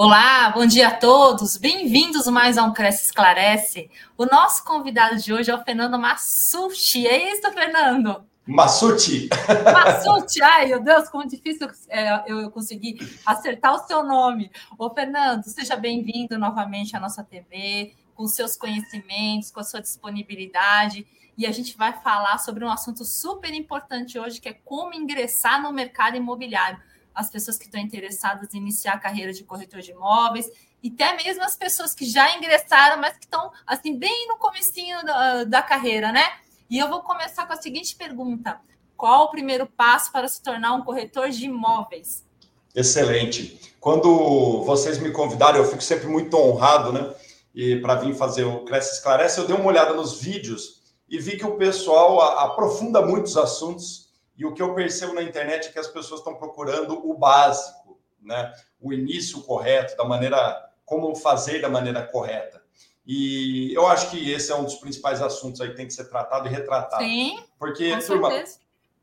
Olá, bom dia a todos. Bem-vindos mais a um Cresce Esclarece. O nosso convidado de hoje é o Fernando Massucci. É isso, Fernando? Massucci. Massucci. Ai, meu Deus, como difícil é, eu conseguir acertar o seu nome. Ô, Fernando, seja bem-vindo novamente à nossa TV, com seus conhecimentos, com a sua disponibilidade. E a gente vai falar sobre um assunto super importante hoje, que é como ingressar no mercado imobiliário as pessoas que estão interessadas em iniciar a carreira de corretor de imóveis e até mesmo as pessoas que já ingressaram, mas que estão assim bem no comecinho da, da carreira, né? E eu vou começar com a seguinte pergunta: qual o primeiro passo para se tornar um corretor de imóveis? Excelente. Quando vocês me convidaram, eu fico sempre muito honrado, né? E para vir fazer o Cresce Esclarece, eu dei uma olhada nos vídeos e vi que o pessoal aprofunda muitos assuntos e o que eu percebo na internet é que as pessoas estão procurando o básico, né? O início correto, da maneira como fazer da maneira correta. E eu acho que esse é um dos principais assuntos aí que tem que ser tratado e retratado. Sim. Porque, com turma, certeza.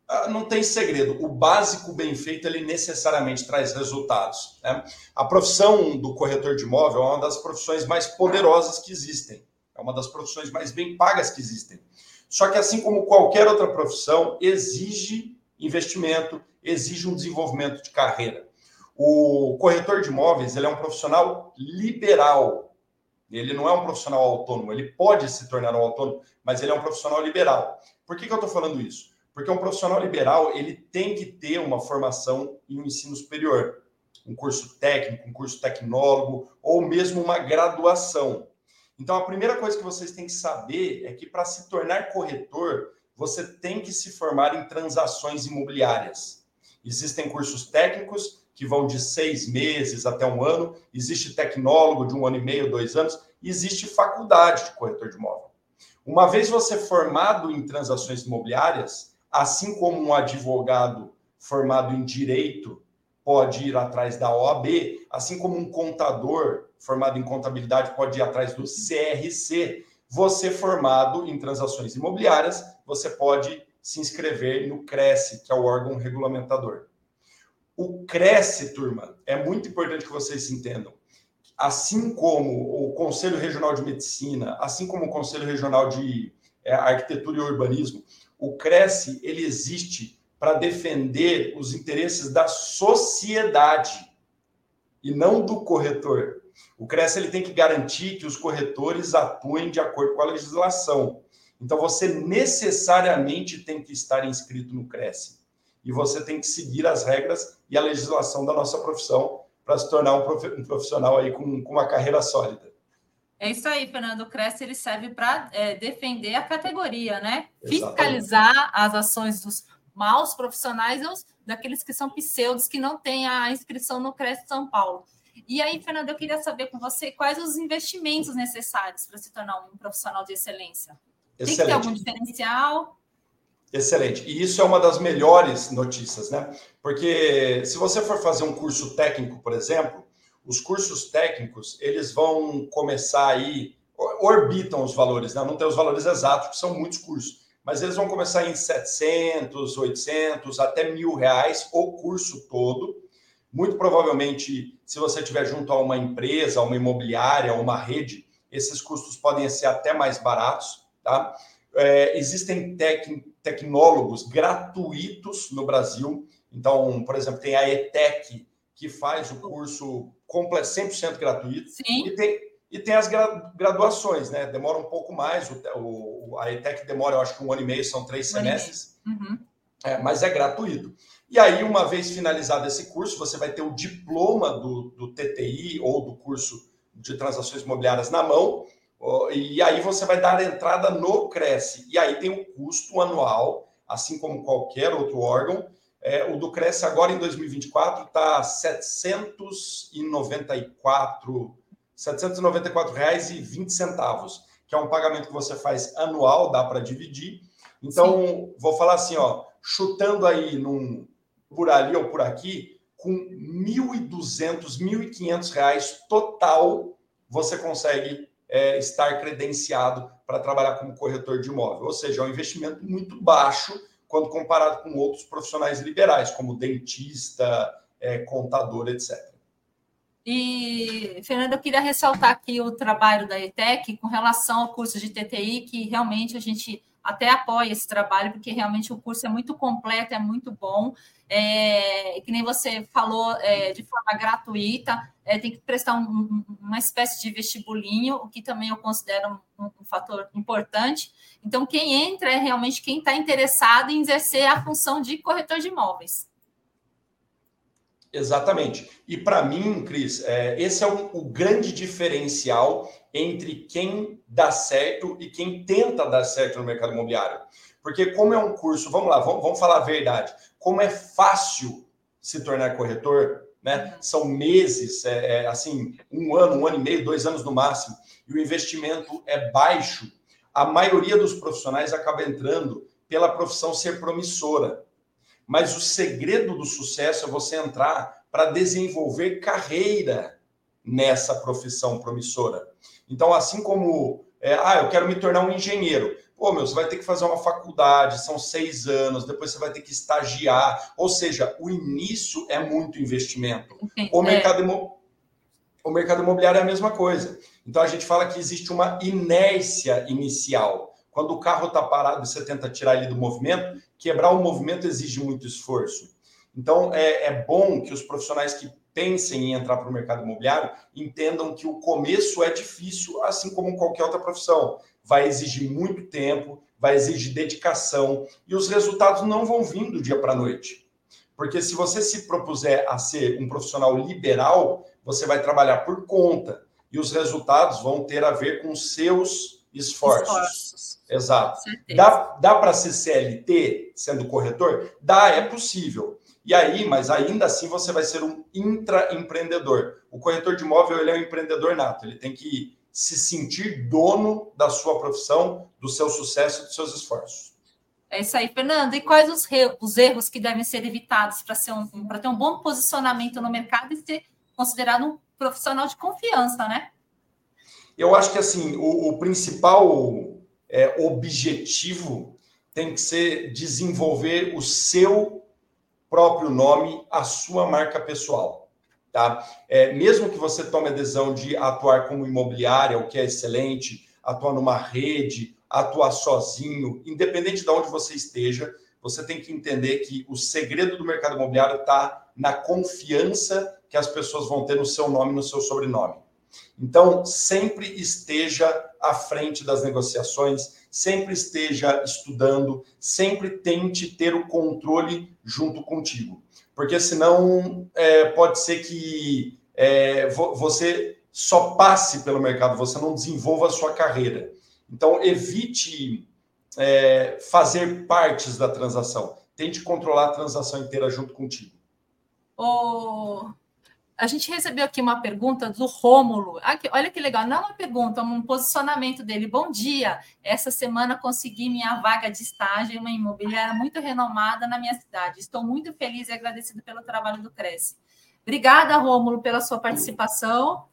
Ah, não tem segredo. O básico bem feito, ele necessariamente traz resultados. Né? A profissão do corretor de imóvel é uma das profissões mais poderosas que existem. É uma das profissões mais bem pagas que existem. Só que, assim como qualquer outra profissão, exige investimento, exige um desenvolvimento de carreira. O corretor de imóveis ele é um profissional liberal. Ele não é um profissional autônomo. Ele pode se tornar um autônomo, mas ele é um profissional liberal. Por que, que eu estou falando isso? Porque um profissional liberal ele tem que ter uma formação em um ensino superior, um curso técnico, um curso tecnólogo ou mesmo uma graduação. Então, a primeira coisa que vocês têm que saber é que para se tornar corretor, você tem que se formar em transações imobiliárias. Existem cursos técnicos que vão de seis meses até um ano, existe tecnólogo de um ano e meio, dois anos, existe faculdade de corretor de imóvel. Uma vez você formado em transações imobiliárias, assim como um advogado formado em direito pode ir atrás da OAB, assim como um contador formado em contabilidade pode ir atrás do CRC. Você formado em transações imobiliárias, você pode se inscrever no CRESSE, que é o órgão regulamentador. O CRESSE, turma, é muito importante que vocês entendam. Assim como o Conselho Regional de Medicina, assim como o Conselho Regional de é, Arquitetura e Urbanismo, o CRESSE ele existe para defender os interesses da sociedade e não do corretor. O CRES ele tem que garantir que os corretores atuem de acordo com a legislação. Então você necessariamente tem que estar inscrito no CRES. E você tem que seguir as regras e a legislação da nossa profissão para se tornar um profissional aí com, com uma carreira sólida. É isso aí, Fernando. O CRES ele serve para é, defender a categoria, né? Exatamente. Fiscalizar as ações dos maus profissionais e os, daqueles que são pseudos, que não têm a inscrição no CRES São Paulo. E aí, Fernando, eu queria saber com você quais os investimentos necessários para se tornar um profissional de excelência. Excelente. Tem que ter algum diferencial? Excelente. E isso é uma das melhores notícias, né? Porque se você for fazer um curso técnico, por exemplo, os cursos técnicos, eles vão começar aí, orbitam os valores, né? Não tem os valores exatos, que são muitos cursos mas eles vão começar em 700, 800, até mil reais o curso todo. Muito provavelmente, se você estiver junto a uma empresa, uma imobiliária, uma rede, esses custos podem ser até mais baratos, tá? É, existem tec, tecnólogos gratuitos no Brasil. Então, por exemplo, tem a ETEC, que faz o curso completo, 100% gratuito. Sim. E tem, e tem as graduações, né? Demora um pouco mais. O, o, a ETEC demora, eu acho que um ano e meio, são três um semestres. Uhum. É, mas é gratuito. E aí, uma vez finalizado esse curso, você vai ter o diploma do, do TTI ou do curso de transações imobiliárias na mão. E aí você vai dar entrada no Cresce. E aí tem o custo anual, assim como qualquer outro órgão. É, o do Cresce agora em 2024 está 794 R$ 794,20, que é um pagamento que você faz anual, dá para dividir. Então, Sim. vou falar assim, ó, chutando aí num por ali ou por aqui, com R$ 1.200, R$ 1.500 total, você consegue é, estar credenciado para trabalhar como corretor de imóvel. Ou seja, é um investimento muito baixo quando comparado com outros profissionais liberais, como dentista, é, contador, etc. E, Fernanda, eu queria ressaltar aqui o trabalho da ETEC com relação ao curso de TTI, que realmente a gente até apoia esse trabalho, porque realmente o curso é muito completo, é muito bom. É, que nem você falou, é, de forma gratuita, é, tem que prestar um, uma espécie de vestibulinho, o que também eu considero um, um fator importante. Então, quem entra é realmente quem está interessado em exercer a função de corretor de imóveis. Exatamente. E para mim, Cris, é, esse é o, o, grande diferencial entre quem dá certo e quem tenta dar certo no mercado imobiliário. Porque como é um curso, vamos lá, vamos, vamos falar a verdade, como é fácil se tornar corretor, né? São meses, é, é, assim, um ano, um ano e meio, dois anos no máximo, e o investimento é baixo. A maioria dos profissionais acaba entrando pela profissão ser promissora. Mas o segredo do sucesso é você entrar para desenvolver carreira nessa profissão promissora. Então, assim como, é, ah, eu quero me tornar um engenheiro. Pô, meu, você vai ter que fazer uma faculdade, são seis anos, depois você vai ter que estagiar. Ou seja, o início é muito investimento. O é. mercado, o mercado imobiliário é a mesma coisa. Então, a gente fala que existe uma inércia inicial. Quando o carro está parado e você tenta tirar ele do movimento, quebrar o movimento exige muito esforço. Então, é, é bom que os profissionais que pensem em entrar para o mercado imobiliário entendam que o começo é difícil, assim como qualquer outra profissão. Vai exigir muito tempo, vai exigir dedicação e os resultados não vão vir do dia para a noite. Porque se você se propuser a ser um profissional liberal, você vai trabalhar por conta e os resultados vão ter a ver com seus esforços. esforços. Exato. Dá, dá para ser CLT sendo corretor? Dá, é possível. E aí, mas ainda assim você vai ser um intraempreendedor. O corretor de imóvel ele é um empreendedor nato, ele tem que se sentir dono da sua profissão, do seu sucesso e dos seus esforços. É isso aí, Fernando. E quais os, os erros que devem ser evitados para um, ter um bom posicionamento no mercado e ser considerado um profissional de confiança, né? Eu acho que assim o, o principal é, objetivo tem que ser desenvolver o seu próprio nome, a sua marca pessoal. Tá? É, mesmo que você tome a decisão de atuar como imobiliária, o que é excelente, atuar numa rede, atuar sozinho, independente de onde você esteja, você tem que entender que o segredo do mercado imobiliário está na confiança que as pessoas vão ter no seu nome e no seu sobrenome. Então, sempre esteja à frente das negociações, sempre esteja estudando, sempre tente ter o controle junto contigo. Porque senão é, pode ser que é, você só passe pelo mercado, você não desenvolva a sua carreira. Então, evite é, fazer partes da transação. Tente controlar a transação inteira junto contigo. Oh, a gente recebeu aqui uma pergunta do Rômulo. Aqui, olha que legal, não é uma pergunta, é um posicionamento dele. Bom dia. Essa semana consegui minha vaga de estágio em uma imobiliária muito renomada na minha cidade. Estou muito feliz e agradecido pelo trabalho do Cresce. Obrigada, Rômulo, pela sua participação.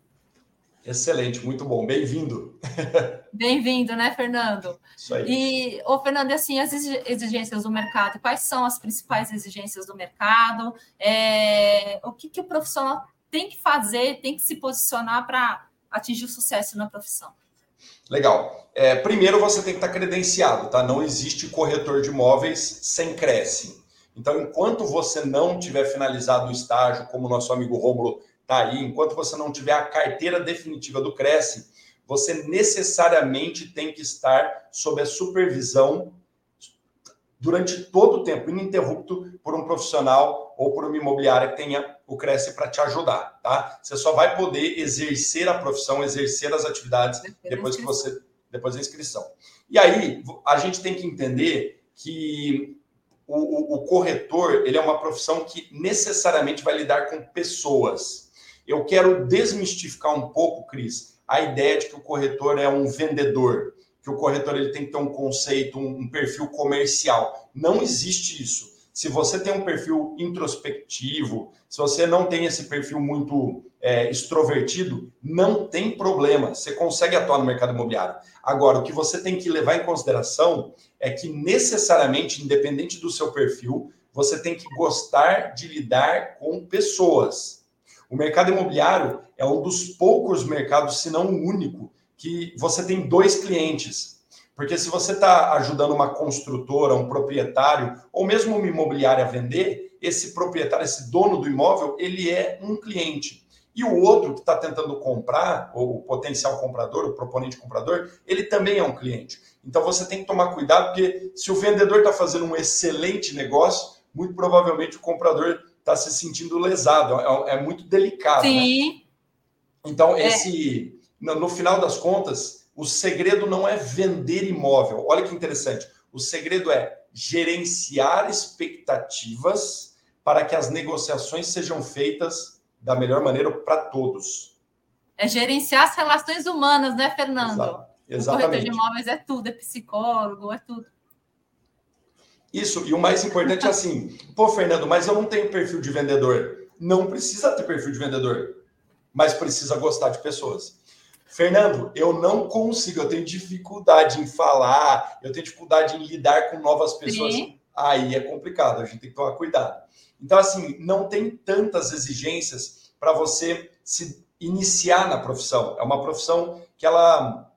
Excelente, muito bom. Bem-vindo. Bem-vindo, né, Fernando? Isso aí. E, ô, Fernando, assim, as exigências do mercado, quais são as principais exigências do mercado? É, o que, que o profissional tem que fazer, tem que se posicionar para atingir o sucesso na profissão? Legal. É, primeiro, você tem que estar credenciado, tá? Não existe corretor de imóveis sem Cresce. Então, enquanto você não tiver finalizado o estágio, como nosso amigo Rômulo está aí, enquanto você não tiver a carteira definitiva do Cresce, você necessariamente tem que estar sob a supervisão durante todo o tempo, ininterrupto, por um profissional ou por uma imobiliária que tenha o Cresce para te ajudar, tá? Você só vai poder exercer a profissão, exercer as atividades depois que você depois da inscrição. E aí a gente tem que entender que o, o, o corretor ele é uma profissão que necessariamente vai lidar com pessoas. Eu quero desmistificar um pouco, Cris, a ideia de que o corretor é um vendedor, que o corretor ele tem que ter um conceito, um, um perfil comercial. Não existe isso. Se você tem um perfil introspectivo, se você não tem esse perfil muito é, extrovertido, não tem problema. Você consegue atuar no mercado imobiliário. Agora, o que você tem que levar em consideração é que necessariamente, independente do seu perfil, você tem que gostar de lidar com pessoas. O mercado imobiliário é um dos poucos mercados, se não o único, que você tem dois clientes. Porque se você está ajudando uma construtora, um proprietário, ou mesmo uma imobiliária a vender, esse proprietário, esse dono do imóvel, ele é um cliente. E o outro que está tentando comprar, ou o potencial comprador, o proponente comprador, ele também é um cliente. Então você tem que tomar cuidado, porque se o vendedor está fazendo um excelente negócio, muito provavelmente o comprador está se sentindo lesado. É, é muito delicado. Né? Sim. Né? Então, é. esse, no, no final das contas, o segredo não é vender imóvel. Olha que interessante. O segredo é gerenciar expectativas para que as negociações sejam feitas da melhor maneira para todos. É gerenciar as relações humanas, né, Fernando? Exato. Exatamente. O corretor de imóveis é tudo, é psicólogo, é tudo. Isso, e o mais importante é assim, pô, Fernando, mas eu não tenho perfil de vendedor. Não precisa ter perfil de vendedor, mas precisa gostar de pessoas. Fernando, eu não consigo, eu tenho dificuldade em falar, eu tenho dificuldade em lidar com novas pessoas. Sim. Aí é complicado, a gente tem que tomar cuidado. Então, assim, não tem tantas exigências para você se iniciar na profissão. É uma profissão que ela.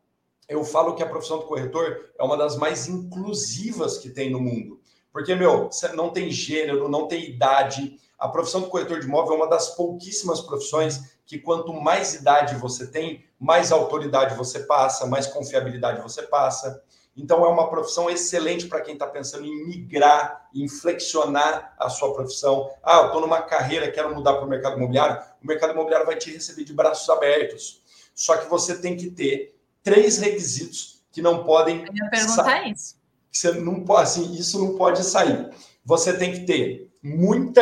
Eu falo que a profissão do corretor é uma das mais inclusivas que tem no mundo. Porque, meu, não tem gênero, não tem idade. A profissão do corretor de imóvel é uma das pouquíssimas profissões que quanto mais idade você tem, mais autoridade você passa, mais confiabilidade você passa. Então é uma profissão excelente para quem está pensando em migrar, em flexionar a sua profissão. Ah, eu estou numa carreira, quero mudar para o mercado imobiliário. O mercado imobiliário vai te receber de braços abertos. Só que você tem que ter três requisitos que não podem. Eu ia perguntar isso você não pode, assim, isso não pode sair. Você tem que ter muita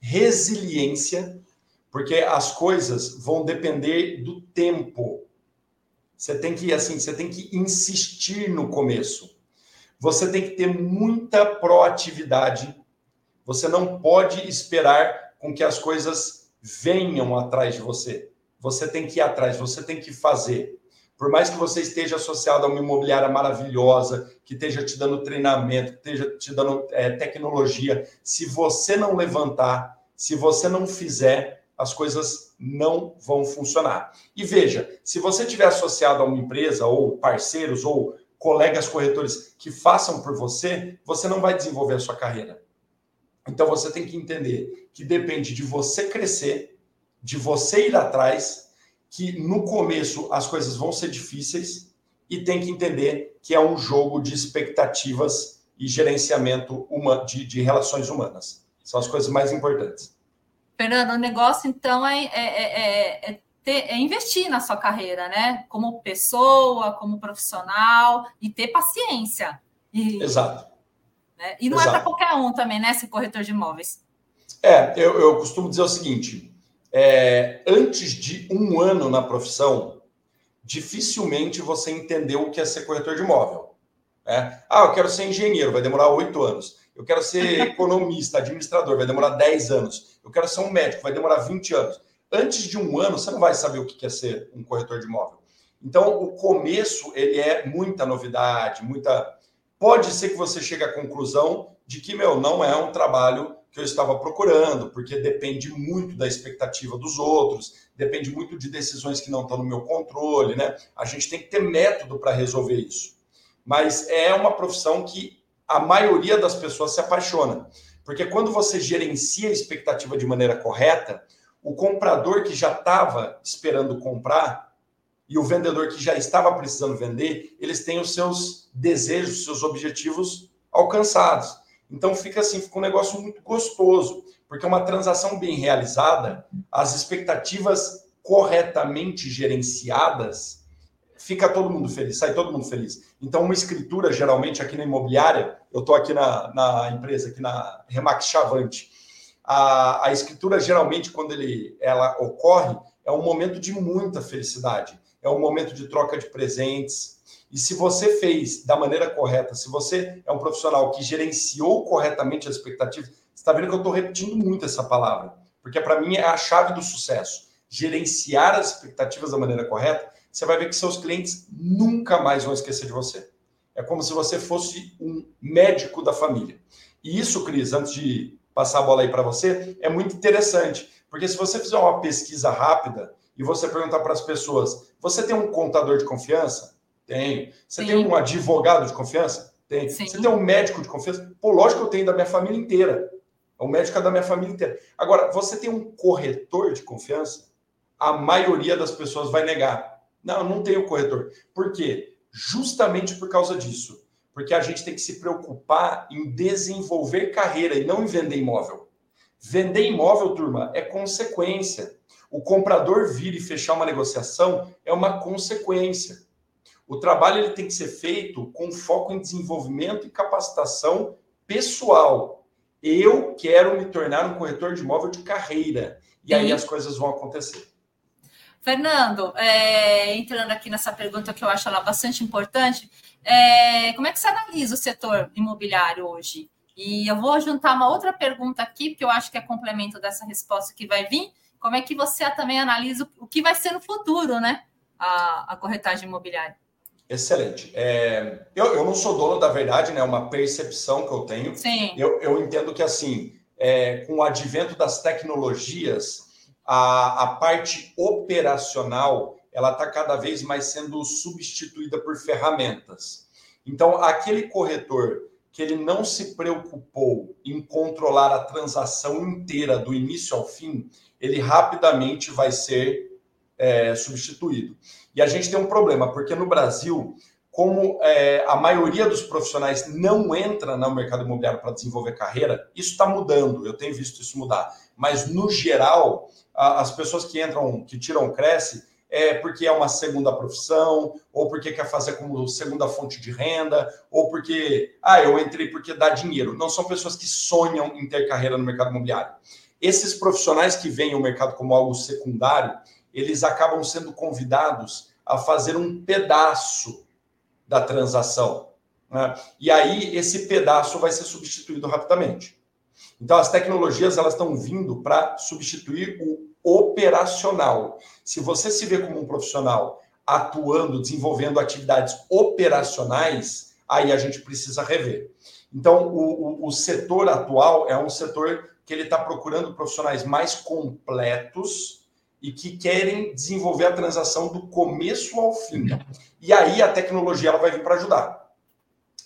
resiliência, porque as coisas vão depender do tempo. Você tem que assim, você tem que insistir no começo. Você tem que ter muita proatividade. Você não pode esperar com que as coisas venham atrás de você. Você tem que ir atrás, você tem que fazer. Por mais que você esteja associado a uma imobiliária maravilhosa, que esteja te dando treinamento, que esteja te dando é, tecnologia, se você não levantar, se você não fizer, as coisas não vão funcionar. E veja, se você estiver associado a uma empresa, ou parceiros, ou colegas corretores que façam por você, você não vai desenvolver a sua carreira. Então você tem que entender que depende de você crescer, de você ir atrás que no começo as coisas vão ser difíceis e tem que entender que é um jogo de expectativas e gerenciamento de, de relações humanas. São as coisas mais importantes. Fernando, o negócio então é, é, é, é, ter, é investir na sua carreira, né? Como pessoa, como profissional e ter paciência. E, Exato. Né? E não Exato. é para qualquer um também, né? Ser corretor de imóveis. É, eu, eu costumo dizer o seguinte: é, antes de um ano na profissão, dificilmente você entendeu o que é ser corretor de imóvel. Né? Ah, eu quero ser engenheiro, vai demorar oito anos. Eu quero ser economista, administrador, vai demorar dez anos. Eu quero ser um médico, vai demorar 20 anos. Antes de um ano, você não vai saber o que é ser um corretor de imóvel. Então, o começo, ele é muita novidade, muita... Pode ser que você chegue à conclusão de que, meu, não é um trabalho que eu estava procurando, porque depende muito da expectativa dos outros, depende muito de decisões que não estão no meu controle, né? A gente tem que ter método para resolver isso. Mas é uma profissão que a maioria das pessoas se apaixona, porque quando você gerencia a expectativa de maneira correta, o comprador que já estava esperando comprar e o vendedor que já estava precisando vender, eles têm os seus desejos, os seus objetivos alcançados. Então fica assim, fica um negócio muito gostoso, porque uma transação bem realizada, as expectativas corretamente gerenciadas, fica todo mundo feliz, sai todo mundo feliz. Então, uma escritura, geralmente, aqui na imobiliária, eu estou aqui na, na empresa, aqui na Remax Chavante, a, a escritura, geralmente, quando ele, ela ocorre, é um momento de muita felicidade, é um momento de troca de presentes, e se você fez da maneira correta, se você é um profissional que gerenciou corretamente as expectativas, você está vendo que eu estou repetindo muito essa palavra, porque para mim é a chave do sucesso. Gerenciar as expectativas da maneira correta, você vai ver que seus clientes nunca mais vão esquecer de você. É como se você fosse um médico da família. E isso, Cris, antes de passar a bola aí para você, é muito interessante. Porque se você fizer uma pesquisa rápida e você perguntar para as pessoas: você tem um contador de confiança? Tenho. Você Sim. tem um advogado de confiança? Tem. Sim. Você tem um médico de confiança? Pô, lógico que eu tenho da minha família inteira. O médico é da minha família inteira. Agora, você tem um corretor de confiança? A maioria das pessoas vai negar. Não, não tenho corretor. Por quê? Justamente por causa disso. Porque a gente tem que se preocupar em desenvolver carreira e não em vender imóvel. Vender imóvel, turma, é consequência. O comprador vir e fechar uma negociação é uma consequência. O trabalho ele tem que ser feito com foco em desenvolvimento e capacitação pessoal. Eu quero me tornar um corretor de imóvel de carreira. E aí as coisas vão acontecer. Fernando, é, entrando aqui nessa pergunta que eu acho ela bastante importante, é, como é que você analisa o setor imobiliário hoje? E eu vou juntar uma outra pergunta aqui, porque eu acho que é complemento dessa resposta que vai vir. Como é que você também analisa o que vai ser no futuro, né? A, a corretagem imobiliária. Excelente. É, eu, eu não sou dono da verdade, né? É uma percepção que eu tenho. Sim. Eu, eu entendo que, assim, é, com o advento das tecnologias, a, a parte operacional ela está cada vez mais sendo substituída por ferramentas. Então, aquele corretor que ele não se preocupou em controlar a transação inteira do início ao fim, ele rapidamente vai ser é, substituído. E a gente tem um problema, porque no Brasil, como é, a maioria dos profissionais não entra no mercado imobiliário para desenvolver carreira, isso está mudando, eu tenho visto isso mudar. Mas, no geral, as pessoas que entram, que tiram Cresce, é porque é uma segunda profissão, ou porque quer fazer como segunda fonte de renda, ou porque, ah, eu entrei porque dá dinheiro. Não são pessoas que sonham em ter carreira no mercado imobiliário. Esses profissionais que veem o mercado como algo secundário, eles acabam sendo convidados a fazer um pedaço da transação. Né? E aí esse pedaço vai ser substituído rapidamente. Então, as tecnologias elas estão vindo para substituir o operacional. Se você se vê como um profissional atuando, desenvolvendo atividades operacionais, aí a gente precisa rever. Então, o, o, o setor atual é um setor que ele está procurando profissionais mais completos e que querem desenvolver a transação do começo ao fim. E aí a tecnologia ela vai vir para ajudar.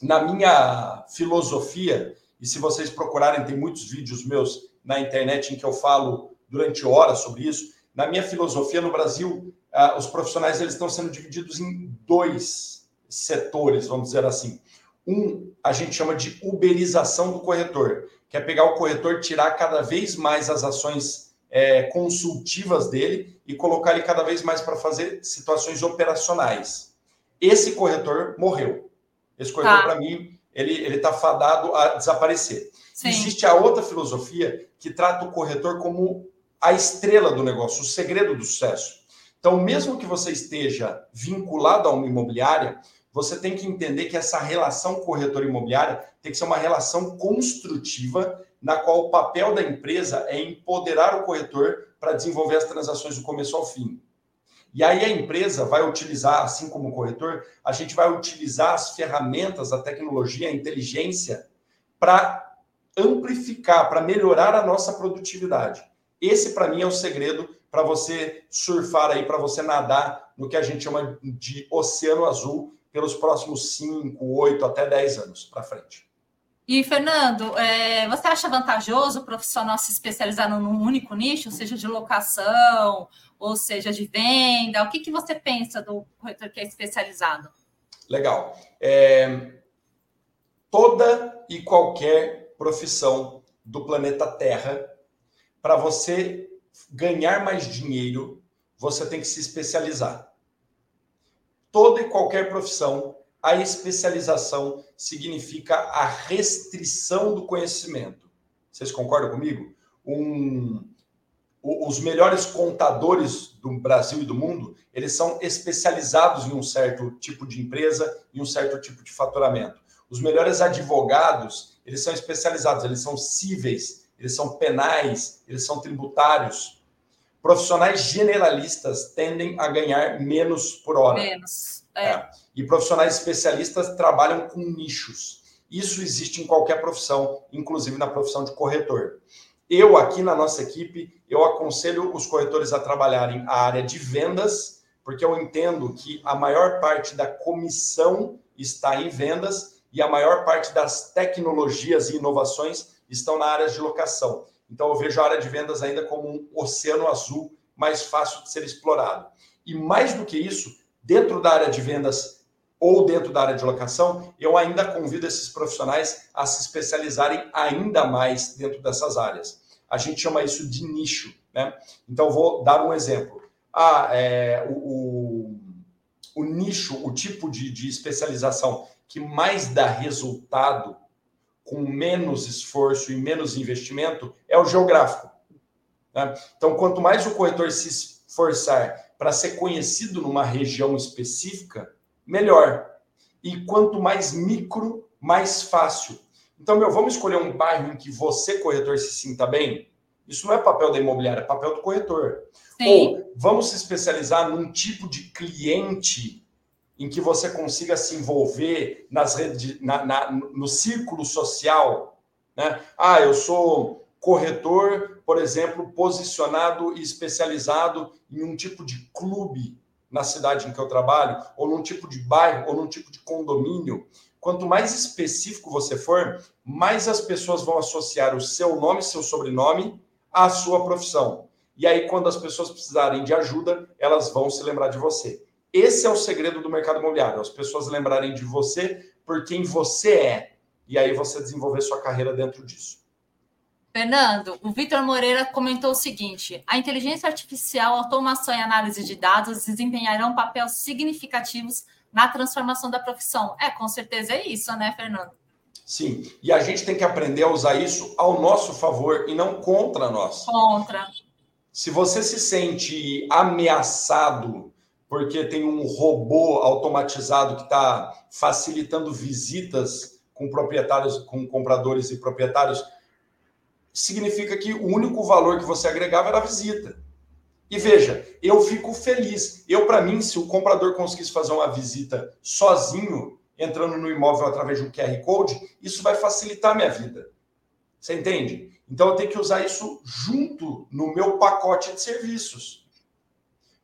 Na minha filosofia, e se vocês procurarem, tem muitos vídeos meus na internet em que eu falo durante horas sobre isso. Na minha filosofia, no Brasil, uh, os profissionais eles estão sendo divididos em dois setores, vamos dizer assim. Um, a gente chama de uberização do corretor, que é pegar o corretor, tirar cada vez mais as ações é, consultivas dele e colocar ele cada vez mais para fazer situações operacionais. Esse corretor morreu. Esse corretor, tá. para mim, ele está fadado a desaparecer. Sim. Existe a outra filosofia que trata o corretor como a estrela do negócio, o segredo do sucesso. Então, mesmo que você esteja vinculado a uma imobiliária, você tem que entender que essa relação corretor imobiliária tem que ser uma relação construtiva, na qual o papel da empresa é empoderar o corretor para desenvolver as transações do começo ao fim. E aí a empresa vai utilizar, assim como o corretor, a gente vai utilizar as ferramentas, a tecnologia, a inteligência para amplificar, para melhorar a nossa produtividade. Esse, para mim, é o segredo para você surfar aí, para você nadar no que a gente chama de oceano azul pelos próximos 5, 8, até 10 anos para frente. E, Fernando, é, você acha vantajoso o profissional se especializar num único nicho, seja de locação, ou seja de venda? O que, que você pensa do corretor que é especializado? Legal. É, toda e qualquer profissão do planeta Terra, para você ganhar mais dinheiro, você tem que se especializar. Toda e qualquer profissão, a especialização significa a restrição do conhecimento. Vocês concordam comigo? Um, os melhores contadores do Brasil e do mundo, eles são especializados em um certo tipo de empresa e um certo tipo de faturamento. Os melhores advogados, eles são especializados, eles são cíveis, eles são penais, eles são tributários. Profissionais generalistas tendem a ganhar menos por hora. Menos. É. É. E profissionais especialistas trabalham com nichos. Isso existe em qualquer profissão, inclusive na profissão de corretor. Eu aqui na nossa equipe, eu aconselho os corretores a trabalharem a área de vendas, porque eu entendo que a maior parte da comissão está em vendas e a maior parte das tecnologias e inovações estão na área de locação. Então eu vejo a área de vendas ainda como um oceano azul mais fácil de ser explorado. E mais do que isso, dentro da área de vendas ou dentro da área de locação, eu ainda convido esses profissionais a se especializarem ainda mais dentro dessas áreas. A gente chama isso de nicho, né? Então, vou dar um exemplo. Ah, é, o, o, o, nicho, o tipo de, de especialização que mais dá resultado com menos esforço e menos investimento é o geográfico. Né? Então, quanto mais o corretor se esforçar para ser conhecido numa região específica, melhor. E quanto mais micro, mais fácil. Então, meu, vamos escolher um bairro em que você, corretor, se sinta bem? Isso não é papel da imobiliária, é papel do corretor. Sim. Ou vamos se especializar num tipo de cliente em que você consiga se envolver nas redes, na, na, no círculo social. Né? Ah, eu sou corretor, por exemplo, posicionado e especializado em um tipo de clube na cidade em que eu trabalho, ou num tipo de bairro, ou num tipo de condomínio. Quanto mais específico você for, mais as pessoas vão associar o seu nome, seu sobrenome à sua profissão. E aí, quando as pessoas precisarem de ajuda, elas vão se lembrar de você. Esse é o segredo do mercado imobiliário, as pessoas lembrarem de você por quem você é. E aí você desenvolver sua carreira dentro disso. Fernando, o Vitor Moreira comentou o seguinte: a inteligência artificial, automação e análise de dados desempenharão papéis significativos na transformação da profissão. É, com certeza é isso, né, Fernando? Sim, e a gente tem que aprender a usar isso ao nosso favor e não contra nós. Contra. Se você se sente ameaçado porque tem um robô automatizado que está facilitando visitas com proprietários, com compradores e proprietários significa que o único valor que você agregava era a visita. E veja, eu fico feliz. Eu, para mim, se o comprador conseguisse fazer uma visita sozinho, entrando no imóvel através de um QR Code, isso vai facilitar a minha vida. Você entende? Então eu tenho que usar isso junto no meu pacote de serviços.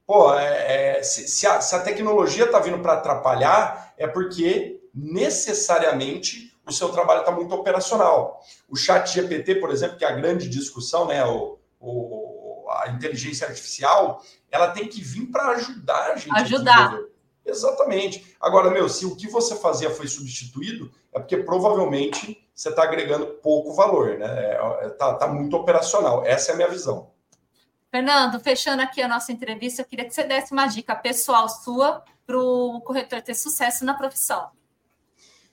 Pô, é, é, se, se, a, se a tecnologia está vindo para atrapalhar, é porque necessariamente o seu trabalho está muito operacional. O chat GPT, por exemplo, que é a grande discussão, né, o, o a inteligência artificial, ela tem que vir para ajudar a gente. Ajudar. A Exatamente. Agora, meu, se o que você fazia foi substituído, é porque provavelmente você está agregando pouco valor, né? Está é, tá, tá muito operacional. Essa é a minha visão. Fernando, fechando aqui a nossa entrevista, eu queria que você desse uma dica pessoal sua para o corretor ter sucesso na profissão.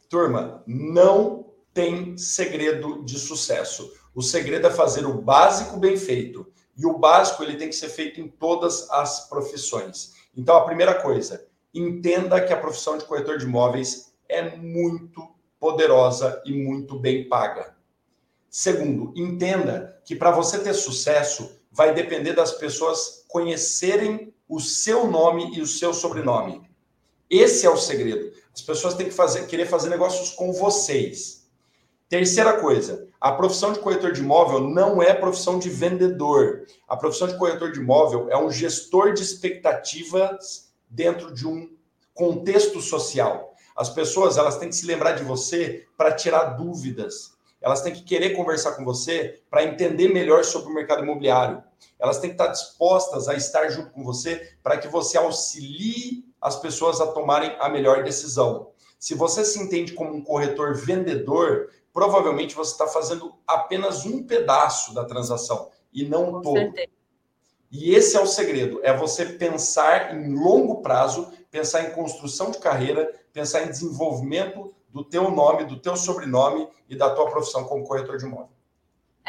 Turma, não tem segredo de sucesso. O segredo é fazer o básico bem feito. E o básico ele tem que ser feito em todas as profissões. Então, a primeira coisa, entenda que a profissão de corretor de imóveis é muito poderosa e muito bem paga. Segundo, entenda que para você ter sucesso, vai depender das pessoas conhecerem o seu nome e o seu sobrenome. Esse é o segredo. As pessoas têm que fazer, querer fazer negócios com vocês. Terceira coisa, a profissão de corretor de imóvel não é profissão de vendedor. A profissão de corretor de imóvel é um gestor de expectativas dentro de um contexto social. As pessoas elas têm que se lembrar de você para tirar dúvidas. Elas têm que querer conversar com você para entender melhor sobre o mercado imobiliário. Elas têm que estar dispostas a estar junto com você para que você auxilie as pessoas a tomarem a melhor decisão. Se você se entende como um corretor vendedor, provavelmente você está fazendo apenas um pedaço da transação e não o todo. Certeza. E esse é o segredo: é você pensar em longo prazo, pensar em construção de carreira, pensar em desenvolvimento do teu nome, do teu sobrenome e da tua profissão como corretor de imóvel.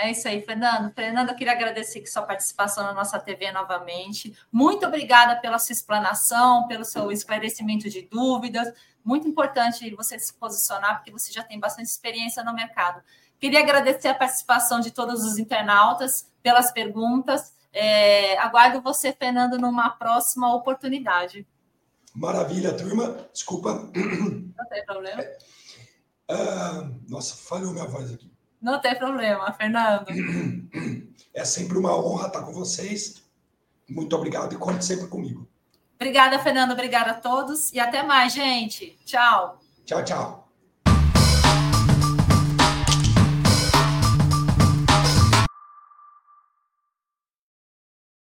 É isso aí, Fernando. Fernando, eu queria agradecer sua participação na nossa TV novamente. Muito obrigada pela sua explanação, pelo seu esclarecimento de dúvidas. Muito importante você se posicionar, porque você já tem bastante experiência no mercado. Queria agradecer a participação de todos os internautas pelas perguntas. É, aguardo você, Fernando, numa próxima oportunidade. Maravilha, turma. Desculpa. Não tem problema. Ah, nossa, falhou minha voz aqui. Não tem problema, Fernando. É sempre uma honra estar com vocês. Muito obrigado e conte sempre comigo. Obrigada, Fernando. Obrigada a todos e até mais, gente. Tchau. Tchau, tchau.